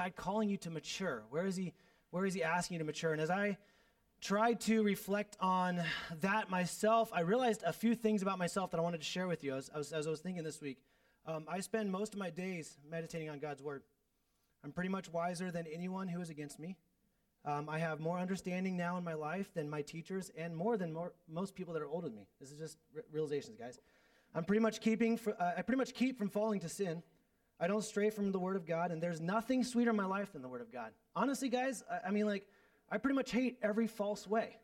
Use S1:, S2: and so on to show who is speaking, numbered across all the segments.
S1: God calling you to mature? Where is He, where is he asking you to mature? And as I tried to reflect on that myself, I realized a few things about myself that I wanted to share with you as, as, as I was thinking this week. Um, I spend most of my days meditating on God's Word. I'm pretty much wiser than anyone who is against me. Um, I have more understanding now in my life than my teachers and more than more, most people that are older than me. This is just realizations, guys. I'm pretty much keeping, uh, I pretty much keep from falling to sin. I don't stray from the Word of God, and there's nothing sweeter in my life than the Word of God. Honestly, guys, I, I mean, like, I pretty much hate every false way.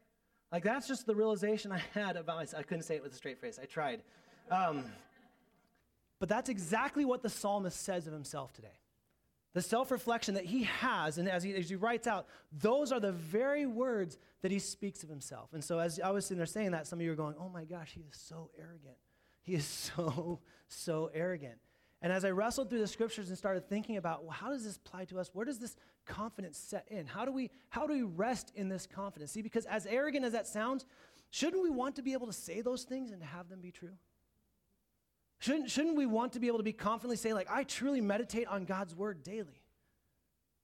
S1: Like, that's just the realization I had about myself. I couldn't say it with a straight face. I tried. Um, but that's exactly what the psalmist says of himself today. The self reflection that he has, and as he, as he writes out, those are the very words that he speaks of himself. And so, as I was sitting there saying that, some of you are going, oh my gosh, he is so arrogant. He is so, so arrogant. And as I wrestled through the scriptures and started thinking about, well, how does this apply to us? Where does this confidence set in? How do we, how do we rest in this confidence? See, because as arrogant as that sounds, shouldn't we want to be able to say those things and have them be true? Shouldn't, shouldn't we want to be able to be confidently say, like, I truly meditate on God's word daily?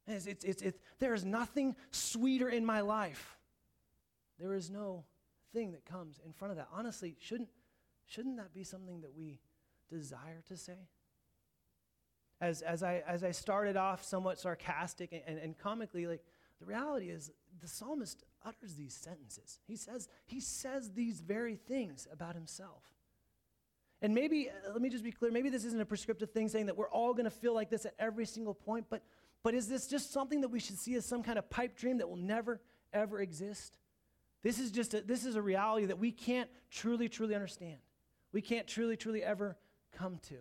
S1: It's, it's, it's, it's, there is nothing sweeter in my life. There is no thing that comes in front of that. Honestly, shouldn't, shouldn't that be something that we desire to say? As, as, I, as I started off somewhat sarcastic and, and, and comically, like, the reality is the psalmist utters these sentences. He says, he says these very things about himself. And maybe, uh, let me just be clear, maybe this isn't a prescriptive thing saying that we're all going to feel like this at every single point, but, but is this just something that we should see as some kind of pipe dream that will never, ever exist? This is just a, this is a reality that we can't truly, truly understand. We can't truly, truly ever come to.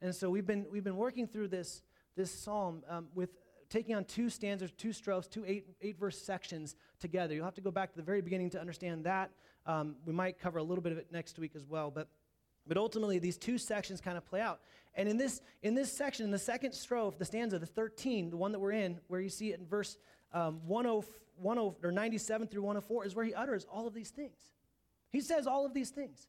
S1: And so we've been, we've been working through this, this psalm um, with taking on two stanzas, two strophes, two eight, eight verse sections together. You'll have to go back to the very beginning to understand that. Um, we might cover a little bit of it next week as well. But but ultimately, these two sections kind of play out. And in this, in this section, in the second strophe, the stanza, the 13, the one that we're in, where you see it in verse um, 10, 10, or 97 through 104, is where he utters all of these things. He says all of these things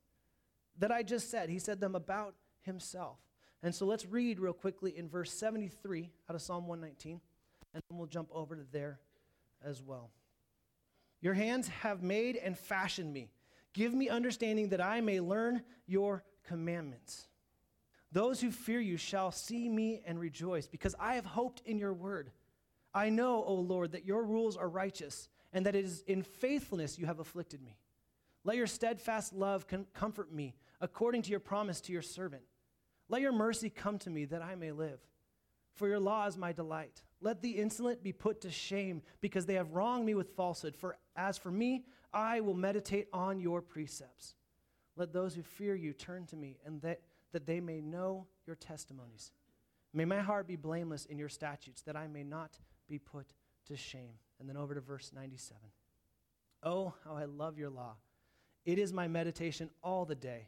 S1: that I just said. He said them about himself. And so let's read real quickly in verse 73 out of Psalm 119, and then we'll jump over to there as well. Your hands have made and fashioned me. Give me understanding that I may learn your commandments. Those who fear you shall see me and rejoice, because I have hoped in your word. I know, O Lord, that your rules are righteous, and that it is in faithfulness you have afflicted me. Let your steadfast love com- comfort me, according to your promise to your servant. Let your mercy come to me, that I may live. For your law is my delight. Let the insolent be put to shame, because they have wronged me with falsehood. For as for me, I will meditate on your precepts. Let those who fear you turn to me, and that, that they may know your testimonies. May my heart be blameless in your statutes, that I may not be put to shame. And then over to verse 97. Oh, how I love your law. It is my meditation all the day.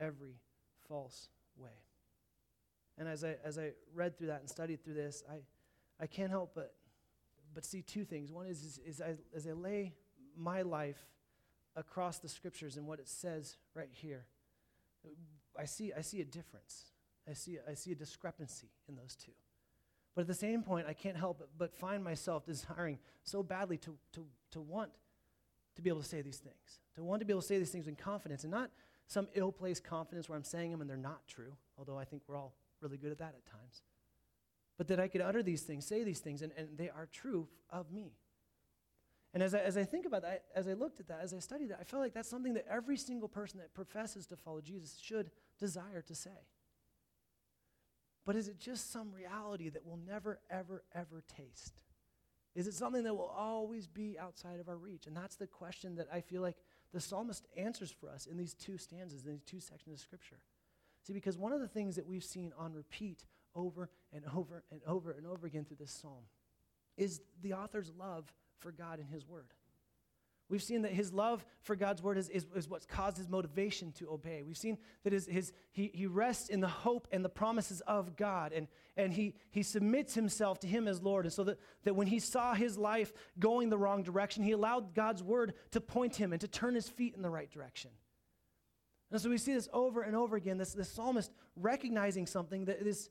S1: every false way. And as I, as I read through that and studied through this, I, I can't help but, but see two things. One is, is, is I, as I lay my life across the scriptures and what it says right here, I see, I see a difference. I see, I see a discrepancy in those two. But at the same point, I can't help but, but find myself desiring so badly to, to, to want to be able to say these things, to want to be able to say these things in confidence, and not some ill placed confidence where I'm saying them and they're not true, although I think we're all really good at that at times. But that I could utter these things, say these things, and, and they are true of me. And as I, as I think about that, as I looked at that, as I studied that, I felt like that's something that every single person that professes to follow Jesus should desire to say. But is it just some reality that we'll never, ever, ever taste? Is it something that will always be outside of our reach? And that's the question that I feel like the psalmist answers for us in these two stanzas, in these two sections of Scripture. See, because one of the things that we've seen on repeat over and over and over and over again through this psalm is the author's love for God and his word. We've seen that his love for God's word is, is, is what's caused his motivation to obey. We've seen that his, his, he, he rests in the hope and the promises of God, and, and he, he submits himself to him as Lord. And so that, that when he saw his life going the wrong direction, he allowed God's word to point him and to turn his feet in the right direction. And so we see this over and over again this, this psalmist recognizing something that is,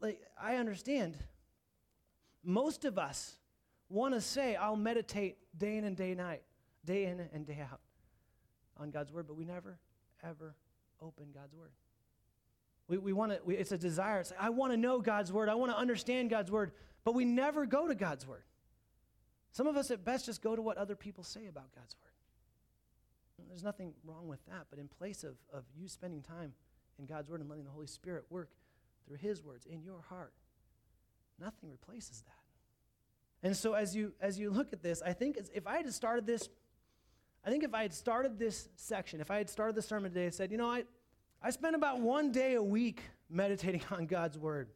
S1: like, I understand. Most of us want to say, I'll meditate day in and day night day in and day out on God's word, but we never, ever open God's word. We, we want to, it's a desire. It's like, I want to know God's word. I want to understand God's word, but we never go to God's word. Some of us at best just go to what other people say about God's word. There's nothing wrong with that, but in place of, of you spending time in God's word and letting the Holy Spirit work through his words in your heart, nothing replaces that. And so as you as you look at this, I think if I had started this I think if I had started this section, if I had started the sermon today and said, you know, I, I spend about one day a week meditating on God's word.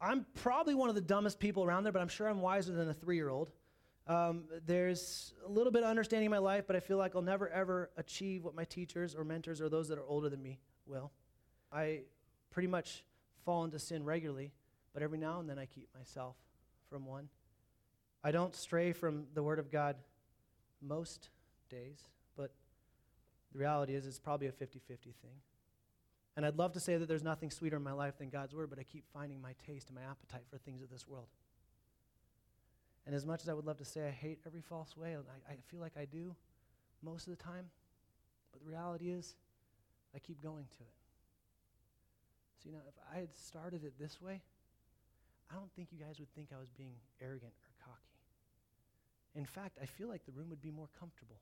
S1: I'm probably one of the dumbest people around there, but I'm sure I'm wiser than a three year old. Um, there's a little bit of understanding in my life, but I feel like I'll never ever achieve what my teachers or mentors or those that are older than me will. I pretty much fall into sin regularly, but every now and then I keep myself from one. I don't stray from the Word of God most days, but the reality is it's probably a 50 50 thing. And I'd love to say that there's nothing sweeter in my life than God's Word, but I keep finding my taste and my appetite for things of this world. And as much as I would love to say I hate every false way, I, I feel like I do most of the time, but the reality is I keep going to it. So, you know, if I had started it this way, I don't think you guys would think I was being arrogant or cocky. In fact, I feel like the room would be more comfortable.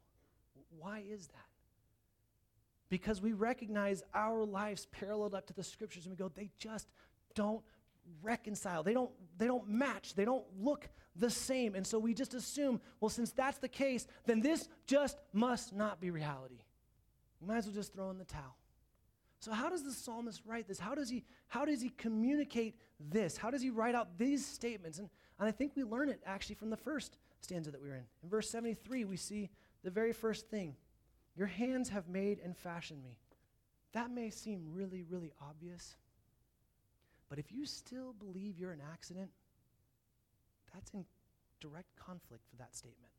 S1: Why is that? Because we recognize our lives paralleled up to the scriptures and we go, they just don't reconcile. They don't, they don't match. They don't look the same. And so we just assume, well, since that's the case, then this just must not be reality. We might as well just throw in the towel. So how does the psalmist write this? How does he, how does he communicate this? How does he write out these statements? And, and I think we learn it actually from the first stanza that we were in. In verse 73, we see the very first thing Your hands have made and fashioned me. That may seem really, really obvious, but if you still believe you're an accident, that's in direct conflict for that statement.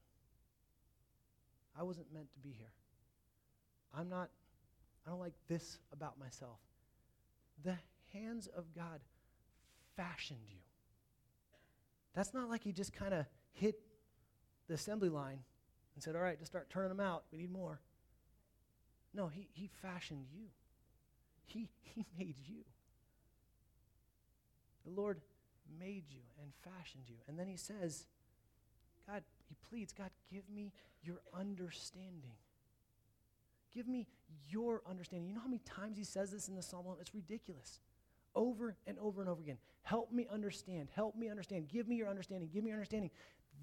S1: I wasn't meant to be here. I'm not, I don't like this about myself. The hands of God fashioned you. That's not like he just kind of hit the assembly line and said, All right, just start turning them out. We need more. No, he, he fashioned you, he, he made you. The Lord made you and fashioned you. And then he says, God, he pleads, God, give me your understanding. Give me your understanding. You know how many times he says this in the Psalm? It's ridiculous. Over and over and over again. Help me understand. Help me understand. Give me your understanding. Give me your understanding.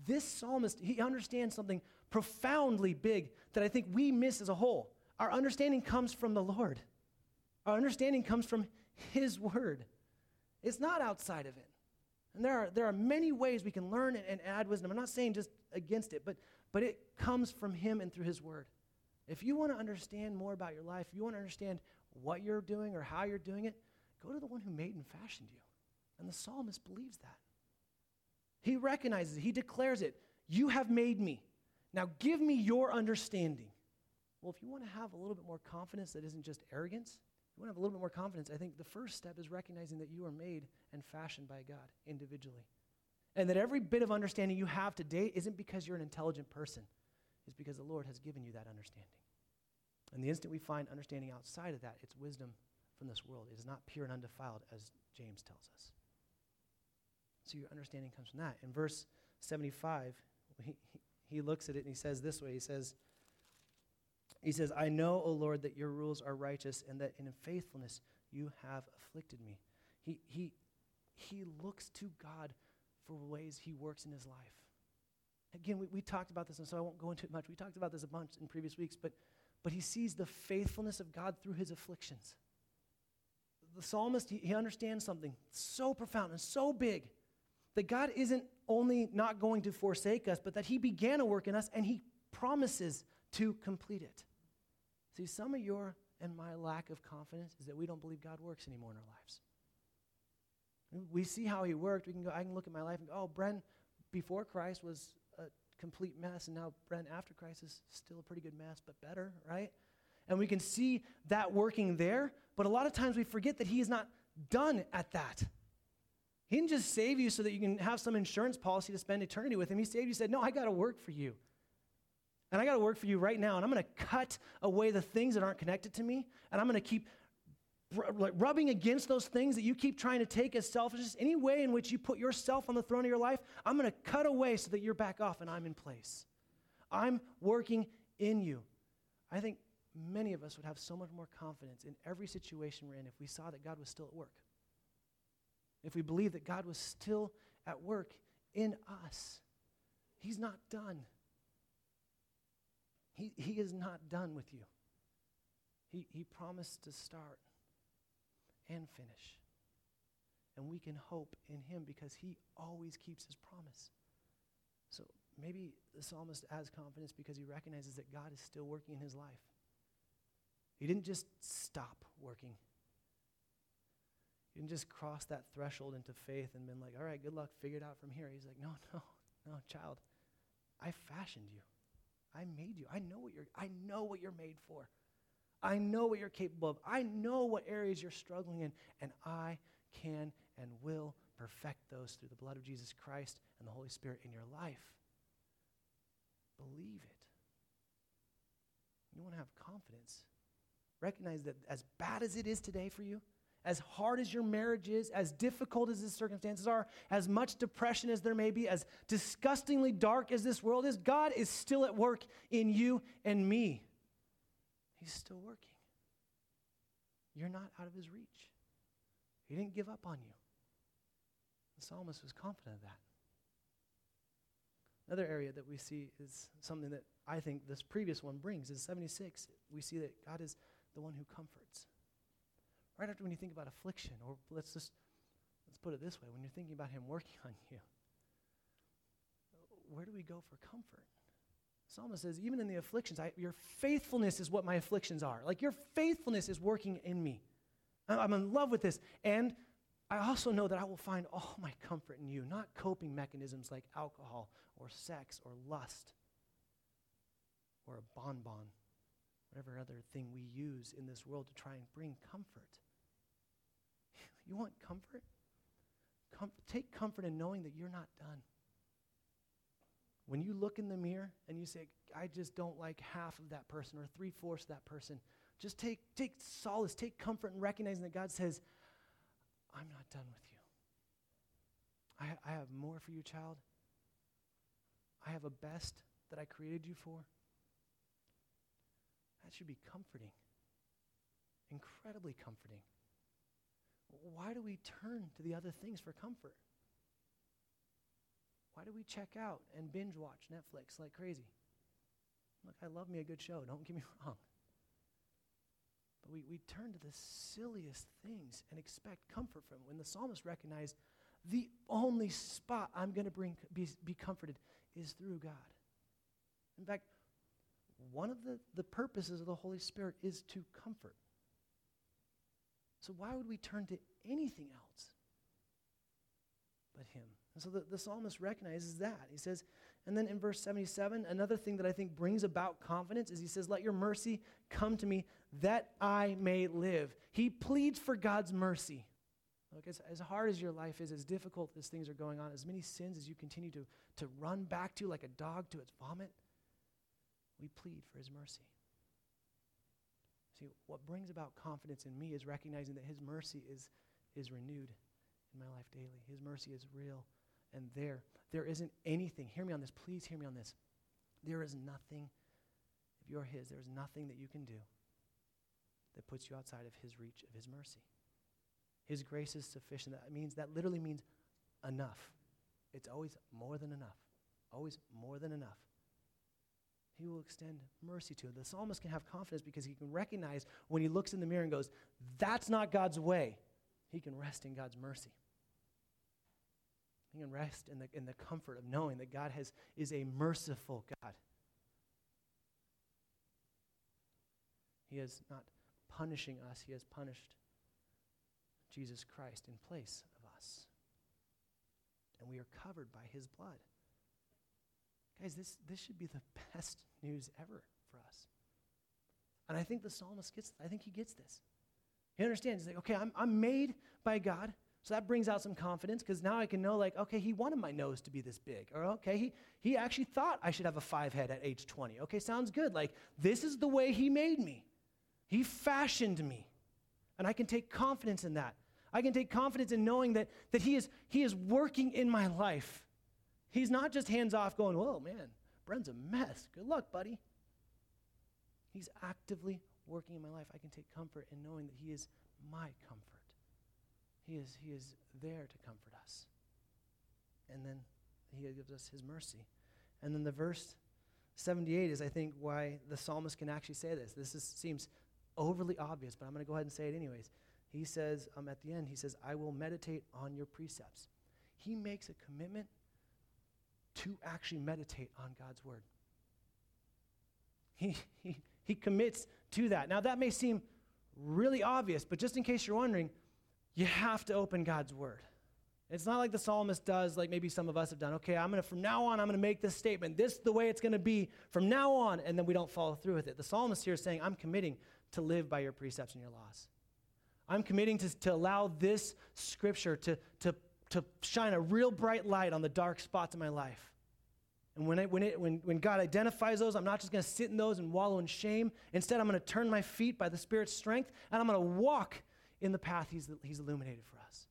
S1: This psalmist, he understands something profoundly big that I think we miss as a whole. Our understanding comes from the Lord, our understanding comes from His Word. It's not outside of it. And there are, there are many ways we can learn and, and add wisdom. I'm not saying just against it, but, but it comes from Him and through His Word. If you want to understand more about your life, if you want to understand what you're doing or how you're doing it, go to the one who made and fashioned you. And the psalmist believes that. He recognizes it, he declares it. You have made me. Now give me your understanding. Well, if you want to have a little bit more confidence that isn't just arrogance, you want to have a little bit more confidence, I think the first step is recognizing that you are made and fashioned by God individually. And that every bit of understanding you have today isn't because you're an intelligent person, it's because the Lord has given you that understanding. And the instant we find understanding outside of that, it's wisdom from this world. It is not pure and undefiled, as James tells us. So your understanding comes from that. In verse 75, he, he looks at it and he says this way He says, he says, I know, O Lord, that your rules are righteous and that in faithfulness you have afflicted me. He, he, he looks to God for ways he works in his life. Again, we, we talked about this, and so I won't go into it much. We talked about this a bunch in previous weeks, but, but he sees the faithfulness of God through his afflictions the psalmist, he, he understands something so profound and so big that God isn't only not going to forsake us, but that he began a work in us and he promises to complete it. See, some of your and my lack of confidence is that we don't believe God works anymore in our lives. We see how he worked. We can go, I can look at my life and go, oh, Bren before Christ was a complete mess, and now Bren after Christ is still a pretty good mess, but better, right? And we can see that working there, but a lot of times we forget that he is not done at that. He didn't just save you so that you can have some insurance policy to spend eternity with him. He saved you, said, No, I got to work for you. And I got to work for you right now. And I'm going to cut away the things that aren't connected to me. And I'm going to keep rubbing against those things that you keep trying to take as selfishness, any way in which you put yourself on the throne of your life, I'm going to cut away so that you're back off and I'm in place. I'm working in you. I think many of us would have so much more confidence in every situation we're in if we saw that God was still at work. If we believe that God was still at work in us. He's not done. He, he is not done with you. He, he promised to start and finish. And we can hope in him because he always keeps his promise. So maybe the psalmist has confidence because he recognizes that God is still working in his life. He didn't just stop working. He didn't just cross that threshold into faith and been like, all right, good luck, figure it out from here. He's like, no, no, no, child. I fashioned you. I made you. I know what you're I know what you're made for. I know what you're capable of. I know what areas you're struggling in, and I can and will perfect those through the blood of Jesus Christ and the Holy Spirit in your life. Believe it. You want to have confidence. Recognize that as bad as it is today for you, as hard as your marriage is, as difficult as the circumstances are, as much depression as there may be, as disgustingly dark as this world is, God is still at work in you and me. He's still working. You're not out of his reach. He didn't give up on you. The psalmist was confident of that. Another area that we see is something that I think this previous one brings is 76. We see that God is the one who comforts. Right after when you think about affliction, or let's just let's put it this way, when you're thinking about him working on you, where do we go for comfort? Psalmist says, even in the afflictions, I, your faithfulness is what my afflictions are. Like your faithfulness is working in me. I'm in love with this. And I also know that I will find all my comfort in you, not coping mechanisms like alcohol or sex or lust or a bonbon, whatever other thing we use in this world to try and bring comfort. You want comfort? Com- take comfort in knowing that you're not done. When you look in the mirror and you say, I just don't like half of that person or three fourths of that person, just take, take solace, take comfort in recognizing that God says, I'm not done with you. I, I have more for you, child. I have a best that I created you for. That should be comforting, incredibly comforting. Why do we turn to the other things for comfort? Why do we check out and binge watch Netflix like crazy? Look, I love me a good show, don't get me wrong. But we, we turn to the silliest things and expect comfort from. When the psalmist recognized the only spot I'm going to bring be, be comforted is through God. In fact, one of the, the purposes of the Holy Spirit is to comfort. So why would we turn to anything else but Him? And so the, the psalmist recognizes that. He says, and then in verse 77, another thing that I think brings about confidence is he says, Let your mercy come to me that I may live. He pleads for God's mercy. Look, as, as hard as your life is, as difficult as things are going on, as many sins as you continue to, to run back to like a dog to its vomit, we plead for his mercy. See, what brings about confidence in me is recognizing that his mercy is, is renewed in my life daily. His mercy is real and there. There isn't anything, hear me on this, please hear me on this. There is nothing, if you're His, there is nothing that you can do that puts you outside of His reach of His mercy. His grace is sufficient. That means, that literally means enough. It's always more than enough. Always more than enough. He will extend mercy to. The psalmist can have confidence because he can recognize when he looks in the mirror and goes, That's not God's way. he can rest in God's mercy. He can rest in the, in the comfort of knowing that God has, is a merciful God. He is not punishing us, He has punished Jesus Christ in place of us. And we are covered by His blood. Guys, this, this should be the best news ever for us. And I think the psalmist gets I think he gets this. He understands. He's like, okay, I'm, I'm made by God. So that brings out some confidence because now I can know, like, okay, he wanted my nose to be this big. Or, okay, he, he actually thought I should have a five head at age 20. Okay, sounds good. Like, this is the way he made me. He fashioned me. And I can take confidence in that. I can take confidence in knowing that, that he, is, he is working in my life. He's not just hands off going, whoa, man, Bren's a mess. Good luck, buddy. He's actively working in my life. I can take comfort in knowing that he is my comfort. He is, he is there to comfort us. And then he gives us his mercy. And then the verse 78 is, I think, why the psalmist can actually say this. This is, seems overly obvious, but I'm going to go ahead and say it anyways. He says, um, at the end, he says, I will meditate on your precepts. He makes a commitment to actually meditate on God's word. He, he, he commits to that. Now, that may seem really obvious, but just in case you're wondering, you have to open God's word. It's not like the psalmist does, like maybe some of us have done. Okay, I'm gonna from now on, I'm gonna make this statement. This is the way it's gonna be from now on, and then we don't follow through with it. The psalmist here is saying, I'm committing to live by your precepts and your laws. I'm committing to, to allow this scripture to, to, to shine a real bright light on the dark spots in my life. And when, I, when, it, when, when God identifies those, I'm not just going to sit in those and wallow in shame. Instead, I'm going to turn my feet by the Spirit's strength, and I'm going to walk in the path he's, he's illuminated for us.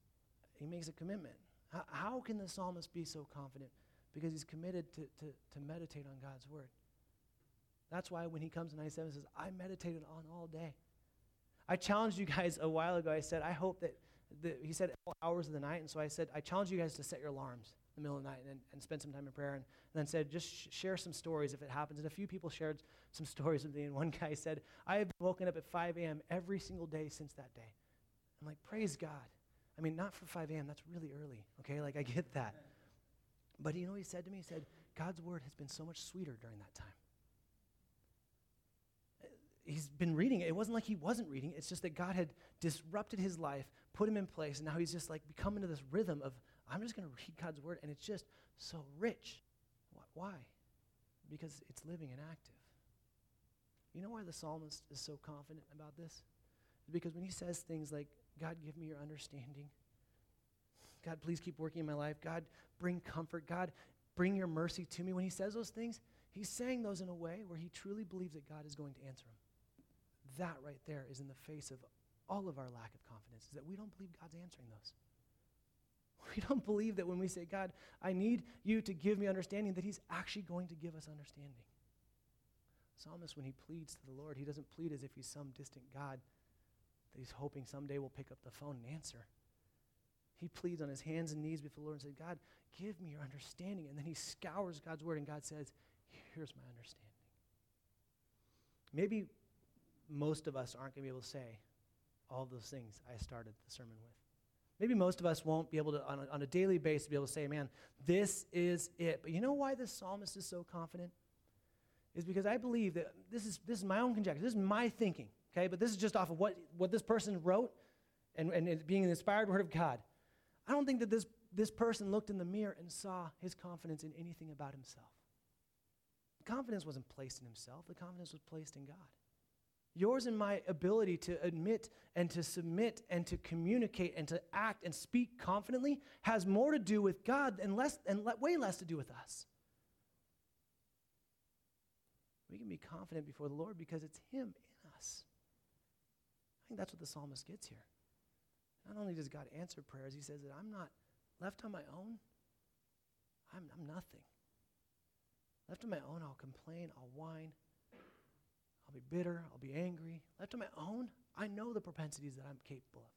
S1: He makes a commitment. How, how can the psalmist be so confident? Because he's committed to, to, to meditate on God's word. That's why when he comes in 97 says, I meditated on all day. I challenged you guys a while ago. I said, I hope that, the, he said all hours of the night. And so I said, I challenge you guys to set your alarms in the middle of the night and, and spend some time in prayer. And, and then said, just sh- share some stories if it happens. And a few people shared some stories with me. And one guy said, I have woken up at 5 a.m. every single day since that day. I'm like, praise God. I mean, not for 5 a.m., that's really early, okay? Like, I get that. But you know what he said to me? He said, God's word has been so much sweeter during that time. He's been reading it. It wasn't like he wasn't reading It's just that God had disrupted his life, put him in place, and now he's just like become into this rhythm of, I'm just going to read God's word, and it's just so rich. Why? Because it's living and active. You know why the psalmist is so confident about this? Because when he says things like, God, give me your understanding. God, please keep working in my life. God, bring comfort. God, bring your mercy to me. When he says those things, he's saying those in a way where he truly believes that God is going to answer him. That right there is in the face of all of our lack of confidence, is that we don't believe God's answering those. We don't believe that when we say, God, I need you to give me understanding, that he's actually going to give us understanding. Psalmist, when he pleads to the Lord, he doesn't plead as if he's some distant God that he's hoping someday will pick up the phone and answer. He pleads on his hands and knees before the Lord and says, God, give me your understanding. And then he scours God's word, and God says, Here's my understanding. Maybe most of us aren't going to be able to say all those things I started the sermon with. Maybe most of us won't be able to, on a, on a daily basis, be able to say, man, this is it. But you know why this psalmist is so confident? Is because I believe that this is, this is my own conjecture. This is my thinking okay? But this is just off of what, what this person wrote and, and being an inspired word of God. I don't think that this, this person looked in the mirror and saw his confidence in anything about himself. The confidence wasn't placed in himself, the confidence was placed in God. Yours and my ability to admit and to submit and to communicate and to act and speak confidently has more to do with God and, less, and way less to do with us. We can be confident before the Lord because it's Him in us I think that's what the psalmist gets here. Not only does God answer prayers, he says that I'm not left on my own, I'm, I'm nothing. Left on my own, I'll complain, I'll whine, I'll be bitter, I'll be angry. Left on my own, I know the propensities that I'm capable of.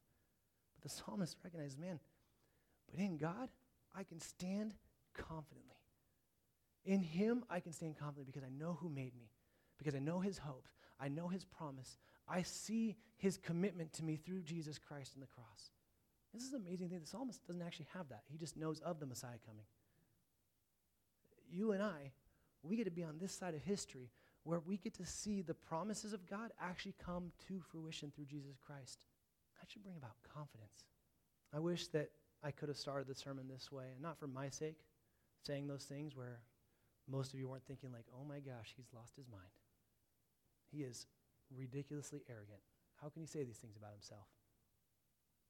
S1: But the psalmist recognizes, man, but in God, I can stand confidently. In Him, I can stand confidently because I know who made me, because I know His hope, I know His promise, I see his commitment to me through Jesus Christ and the cross. This is an amazing thing. The psalmist doesn't actually have that. He just knows of the Messiah coming. You and I, we get to be on this side of history where we get to see the promises of God actually come to fruition through Jesus Christ. That should bring about confidence. I wish that I could have started the sermon this way, and not for my sake, saying those things where most of you weren't thinking, like, oh my gosh, he's lost his mind. He is ridiculously arrogant. How can he say these things about himself?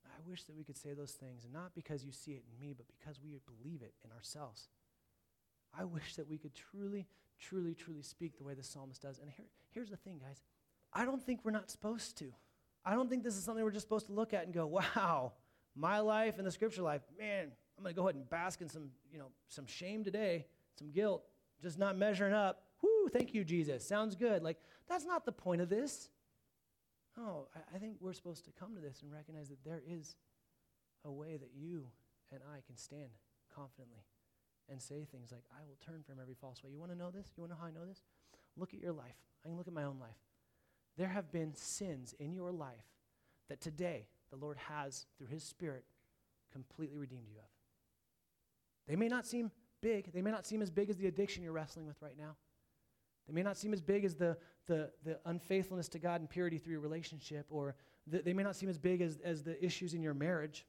S1: I wish that we could say those things, and not because you see it in me, but because we believe it in ourselves. I wish that we could truly, truly, truly speak the way the psalmist does. And here, here's the thing, guys I don't think we're not supposed to. I don't think this is something we're just supposed to look at and go, wow, my life and the scripture life, man, I'm going to go ahead and bask in some, you know, some shame today, some guilt, just not measuring up. Whoo, thank you, Jesus. Sounds good. Like, that's not the point of this. No, I, I think we're supposed to come to this and recognize that there is a way that you and I can stand confidently and say things like, I will turn from every false way. You want to know this? You want to know how I know this? Look at your life. I can look at my own life. There have been sins in your life that today the Lord has, through His Spirit, completely redeemed you of. They may not seem big, they may not seem as big as the addiction you're wrestling with right now. They may not seem as big as the, the, the unfaithfulness to God and purity through your relationship, or the, they may not seem as big as, as the issues in your marriage.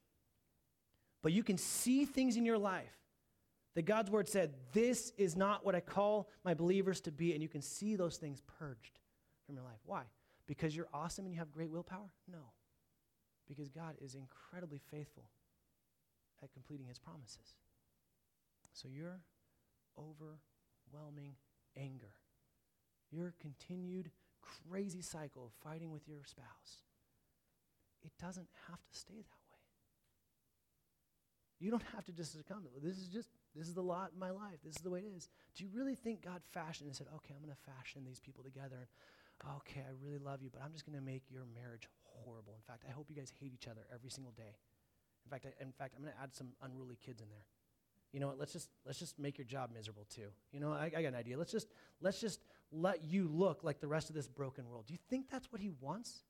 S1: But you can see things in your life that God's word said, This is not what I call my believers to be, and you can see those things purged from your life. Why? Because you're awesome and you have great willpower? No. Because God is incredibly faithful at completing his promises. So your overwhelming anger, your continued crazy cycle of fighting with your spouse, it doesn't have to stay that way. You don't have to just succumb to it. This is just, this is the lot in my life. This is the way it is. Do you really think God fashioned and said, okay, I'm going to fashion these people together and okay, I really love you, but I'm just going to make your marriage horrible. In fact, I hope you guys hate each other every single day. In fact, I, in fact, I'm going to add some unruly kids in there. You know what? Let's just let's just make your job miserable too. You know, I, I got an idea. Let's just let's just let you look like the rest of this broken world. Do you think that's what he wants?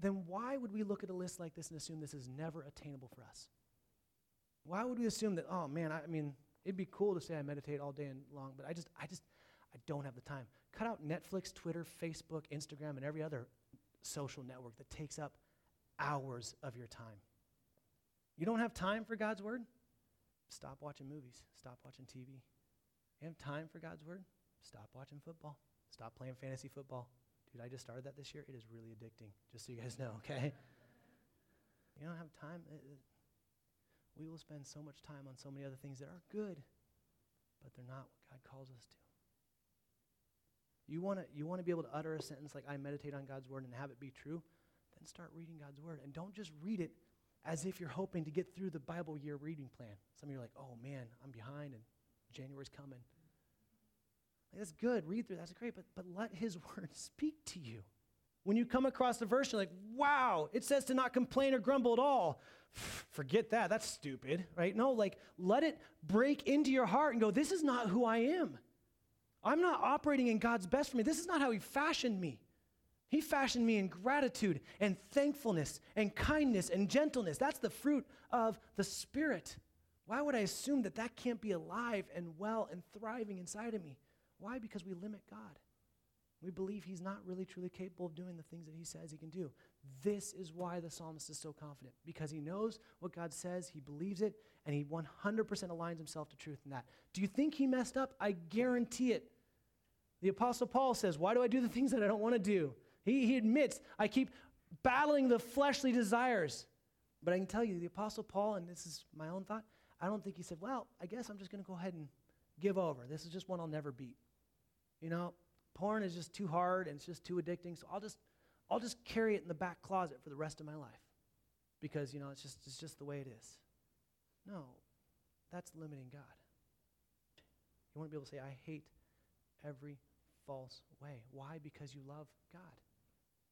S1: Then why would we look at a list like this and assume this is never attainable for us? Why would we assume that? Oh man, I, I mean, it'd be cool to say I meditate all day and long, but I just I just I don't have the time. Cut out Netflix, Twitter, Facebook, Instagram, and every other social network that takes up hours of your time. You don't have time for God's Word? Stop watching movies. Stop watching TV. You have time for God's Word? Stop watching football. Stop playing fantasy football. Dude, I just started that this year. It is really addicting, just so you guys know, okay? You don't have time. It, it, we will spend so much time on so many other things that are good, but they're not what God calls us to. You want to you want to be able to utter a sentence like I meditate on God's word and have it be true? Then start reading God's word and don't just read it as if you're hoping to get through the Bible year reading plan. Some of you are like, "Oh man, I'm behind and January's coming." Like, that's good. Read through that's great, but but let his word speak to you. When you come across the verse, you're like, wow, it says to not complain or grumble at all. Forget that. That's stupid, right? No, like, let it break into your heart and go, this is not who I am. I'm not operating in God's best for me. This is not how He fashioned me. He fashioned me in gratitude and thankfulness and kindness and gentleness. That's the fruit of the Spirit. Why would I assume that that can't be alive and well and thriving inside of me? Why? Because we limit God. We believe He's not really truly capable of doing the things that He says He can do. This is why the psalmist is so confident, because he knows what God says, he believes it, and he 100% aligns himself to truth in that. Do you think he messed up? I guarantee it. The Apostle Paul says, Why do I do the things that I don't want to do? He, he admits, I keep battling the fleshly desires. But I can tell you, the Apostle Paul, and this is my own thought, I don't think he said, Well, I guess I'm just going to go ahead and give over. This is just one I'll never beat. You know, porn is just too hard and it's just too addicting, so I'll just, I'll just carry it in the back closet for the rest of my life because, you know, it's just, it's just the way it is. No, that's limiting God. You want to be able to say, I hate every false way. Why? Because you love God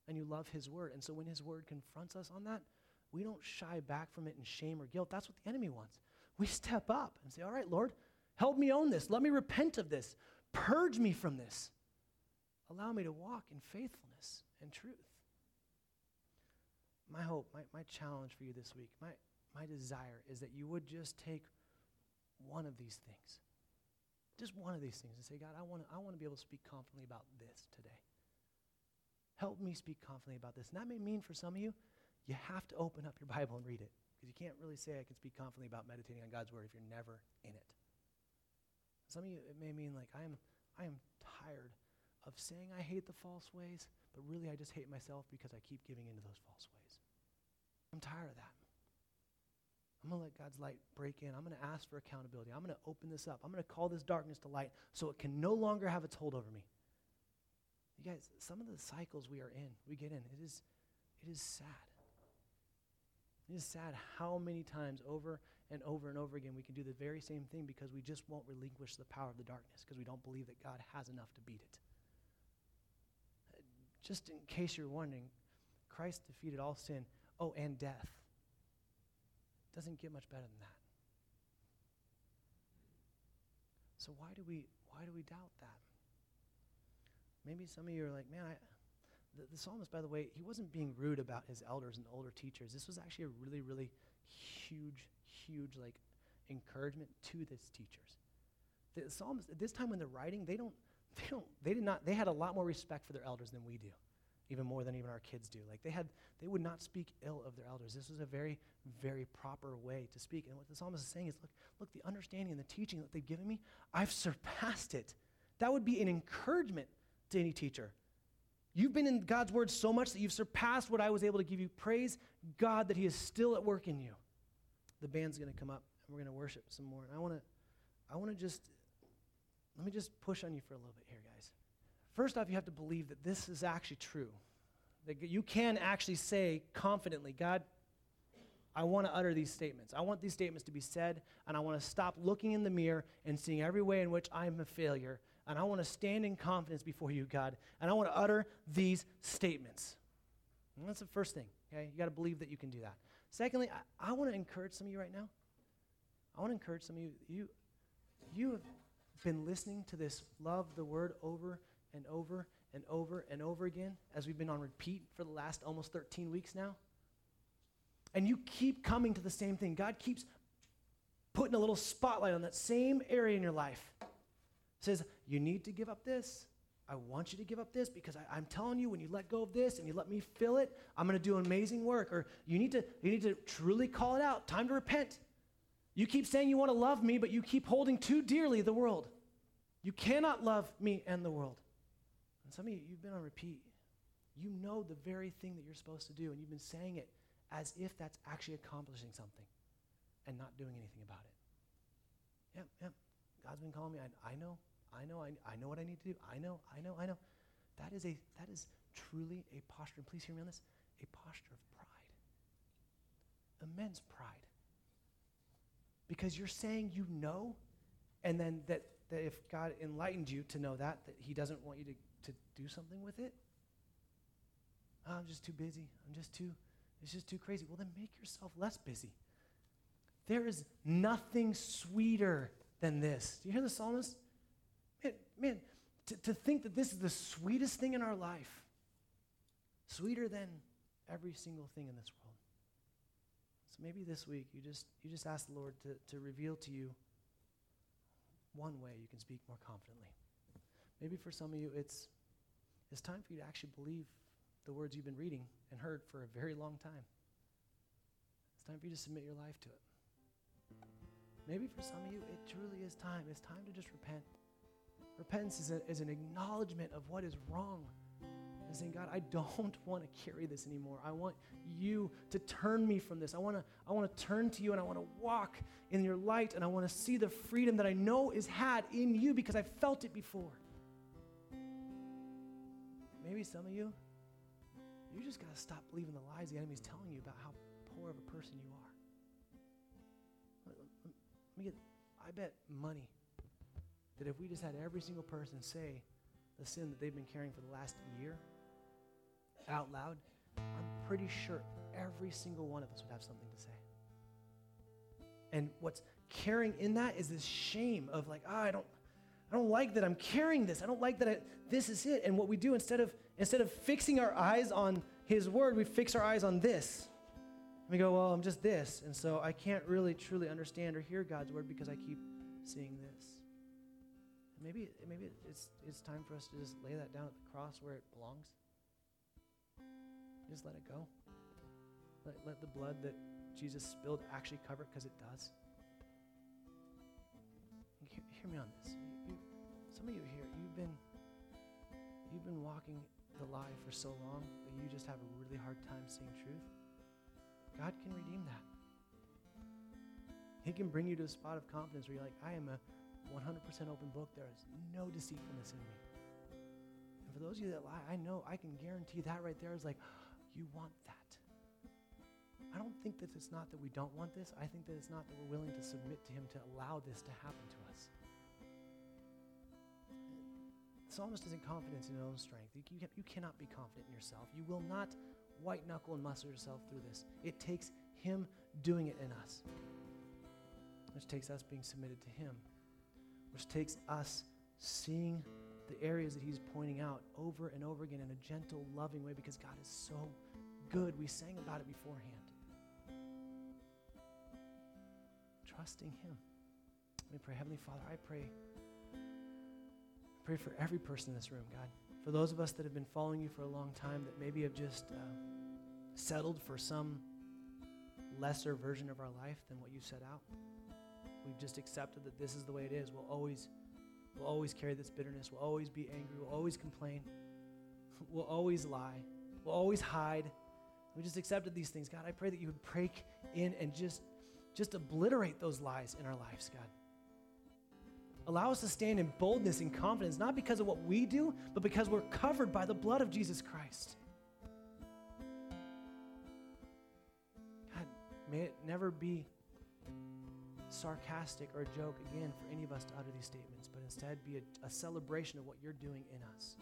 S1: and you love His Word. And so when His Word confronts us on that, we don't shy back from it in shame or guilt. That's what the enemy wants. We step up and say, All right, Lord, help me own this. Let me repent of this. Purge me from this. Allow me to walk in faithfulness and truth. my hope, my, my challenge for you this week, my, my desire is that you would just take one of these things, just one of these things, and say, God, I want to I wanna be able to speak confidently about this today. Help me speak confidently about this. And that may mean for some of you, you have to open up your Bible and read it. Because you can't really say I can speak confidently about meditating on God's word if you're never in it. Some of you, it may mean like I am, I am tired of saying I hate the false ways, but really I just hate myself because I keep giving into those false ways. I'm tired of that. I'm going to let God's light break in. I'm going to ask for accountability. I'm going to open this up. I'm going to call this darkness to light so it can no longer have its hold over me. You guys, some of the cycles we are in, we get in, it is, it is sad. It is sad how many times over and over and over again we can do the very same thing because we just won't relinquish the power of the darkness because we don't believe that God has enough to beat it. Just in case you're wondering, Christ defeated all sin, oh, and death. Doesn't get much better than that. So why do we why do we doubt that? Maybe some of you are like, man, I, the, the psalmist, by the way, he wasn't being rude about his elders and older teachers. This was actually a really, really huge, huge like encouragement to these teachers. The psalmist at this time when they're writing, they don't, they don't, they did not, they had a lot more respect for their elders than we do, even more than even our kids do. Like they had, they would not speak ill of their elders. This was a very, very proper way to speak. And what the psalmist is saying is, look, look, the understanding and the teaching that they've given me, I've surpassed it. That would be an encouragement to any teacher. You've been in God's word so much that you've surpassed what I was able to give you. Praise God that He is still at work in you. The band's going to come up and we're going to worship some more. And I want to, I want to just, let me just push on you for a little bit here, guys. First off, you have to believe that this is actually true. That you can actually say confidently, God, I want to utter these statements. I want these statements to be said, and I want to stop looking in the mirror and seeing every way in which I'm a failure and I want to stand in confidence before you, God, and I want to utter these statements. And that's the first thing, okay? You got to believe that you can do that. Secondly, I, I want to encourage some of you right now. I want to encourage some of you. You, you have been listening to this love the word over and over and over and over again as we've been on repeat for the last almost 13 weeks now. And you keep coming to the same thing. God keeps putting a little spotlight on that same area in your life says, You need to give up this. I want you to give up this because I, am telling you, when you let go of this and you let me fill it, I'm going to do amazing work. Or you need to you need to truly call it out. Time to repent. You keep saying you want to love me, but you keep holding too dearly the world. You cannot love me and the world. And some of you, you've been on repeat. You know the very thing that you're supposed to do, and you've been saying it as if that's actually accomplishing something and not doing anything about it. Yep, yep. God's been calling me. I, I know. I know, I, I know what I need to do. I know, I know, I know. That is a that is truly a posture, and please hear me on this, a posture of pride. Immense pride. Because you're saying you know, and then that, that if God enlightened you to know that, that He doesn't want you to, to do something with it. Oh, I'm just too busy. I'm just too, it's just too crazy. Well, then make yourself less busy. There is nothing sweeter than this. Do you hear the psalmist? Man, man to, to think that this is the sweetest thing in our life, sweeter than every single thing in this world. So maybe this week you just you just ask the Lord to, to reveal to you one way you can speak more confidently. Maybe for some of you it's it's time for you to actually believe the words you've been reading and heard for a very long time. It's time for you to submit your life to it. Maybe for some of you, it truly is time. It's time to just repent. Repentance is, a, is an acknowledgement of what is wrong. And saying, God, I don't want to carry this anymore. I want you to turn me from this. I want to I want to turn to you and I want to walk in your light and I want to see the freedom that I know is had in you because I felt it before. Maybe some of you, you just got to stop believing the lies the enemy's telling you about how poor of a person you are. Let me get, I bet money that if we just had every single person say the sin that they've been carrying for the last year out loud, I'm pretty sure every single one of us would have something to say. And what's carrying in that is this shame of like, oh, I don't, I don't like that I'm carrying this. I don't like that I, this is it. And what we do instead of instead of fixing our eyes on His Word, we fix our eyes on this. And we go, well, I'm just this. And so I can't really truly understand or hear God's Word because I keep seeing this. Maybe, maybe it's, it's time for us to just lay that down at the cross where it belongs. Just let it go. Let, let the blood that Jesus spilled actually cover it because it does. Hear, hear, me on this. You, some of you here, you've been you've been walking the lie for so long that you just have a really hard time seeing truth. God can redeem that. He can bring you to a spot of confidence where you're like, I am a 100% open book. There is no deceitfulness in me. And for those of you that lie, I know, I can guarantee that right there is like, you want that. I don't think that it's not that we don't want this. I think that it's not that we're willing to submit to Him to allow this to happen to us. The psalmist isn't confident in his own strength. You, can, you cannot be confident in yourself. You will not white knuckle and muscle yourself through this. It takes Him doing it in us, which takes us being submitted to Him, which takes us seeing the areas that He's pointing out over and over again in a gentle, loving way because God is so good. We sang about it beforehand. trusting Him. Let me pray. Heavenly Father, I pray. I pray for every person in this room, God. For those of us that have been following you for a long time, that maybe have just uh, settled for some lesser version of our life than what you set out. We've just accepted that this is the way it is. We'll always, we'll always carry this bitterness. We'll always be angry. We'll always complain. We'll always lie. We'll always hide. We just accepted these things. God, I pray that you would break in and just just obliterate those lies in our lives, God. Allow us to stand in boldness and confidence, not because of what we do, but because we're covered by the blood of Jesus Christ. God, may it never be sarcastic or a joke again for any of us to utter these statements, but instead be a, a celebration of what you're doing in us.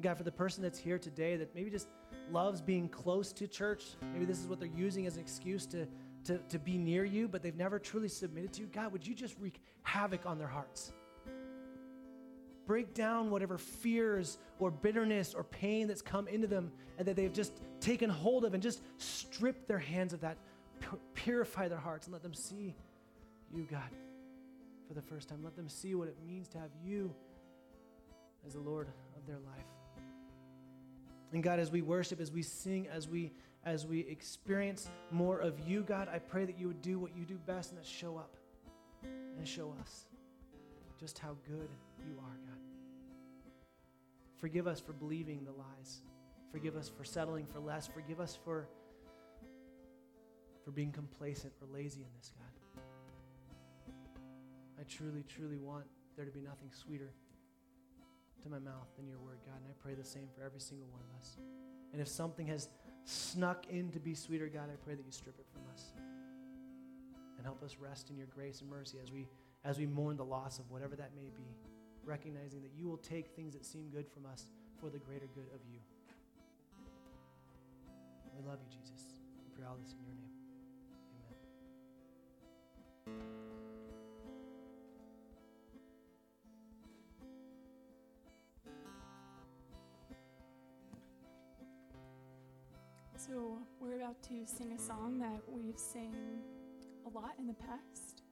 S1: God, for the person that's here today that maybe just loves being close to church, maybe this is what they're using as an excuse to to, to be near you, but they've never truly submitted to you, God, would you just wreak havoc on their hearts? Break down whatever fears or bitterness or pain that's come into them and that they've just taken hold of and just strip their hands of that. Purify their hearts and let them see you, God, for the first time. Let them see what it means to have you as the Lord of their life. And God, as we worship, as we sing, as we as we experience more of you, God, I pray that you would do what you do best and that show up and show us just how good you are, God. Forgive us for believing the lies. Forgive us for settling for less. Forgive us for, for being complacent or lazy in this, God. I truly, truly want there to be nothing sweeter to my mouth than your word, God. And I pray the same for every single one of us. And if something has snuck in to be sweeter, God, I pray that you strip it from us. And help us rest in your grace and mercy as we as we mourn the loss of whatever that may be, recognizing that you will take things that seem good from us for the greater good of you. We love you, Jesus. We pray all this in your name.
S2: So, we're about to sing a song that we've sang a lot in the past.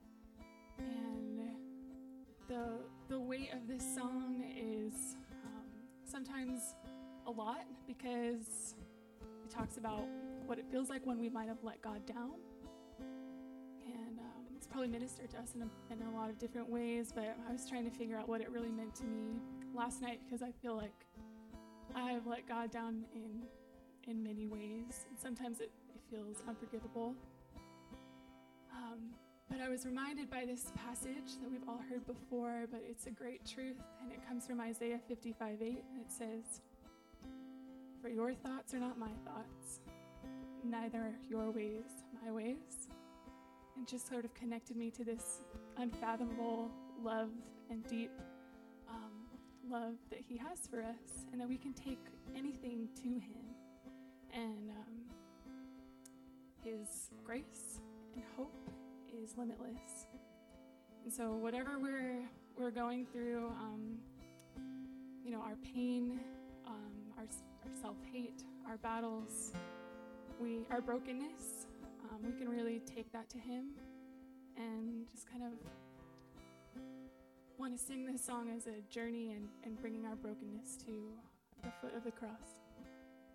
S2: And the, the weight of this song is um, sometimes a lot because it talks about what it feels like when we might have let God down. And um, it's probably ministered to us in a, in a lot of different ways, but I was trying to figure out what it really meant to me last night because I feel like I've let God down in in many ways, and sometimes it, it feels unforgivable. Um, but I was reminded by this passage that we've all heard before, but it's a great truth, and it comes from Isaiah 55 8, and it says, For your thoughts are not my thoughts, neither are your ways my ways. And just sort of connected me to this unfathomable love and deep um, love that He has for us, and that we can take anything to Him and um, His grace and hope is limitless. And so, whatever we're we're going through, um, you know, our pain, um, our, our self hate, our battles, we our brokenness, um, we can really take that to Him and just kind of want to sing this song as a journey and, and bringing our brokenness to the foot of the cross.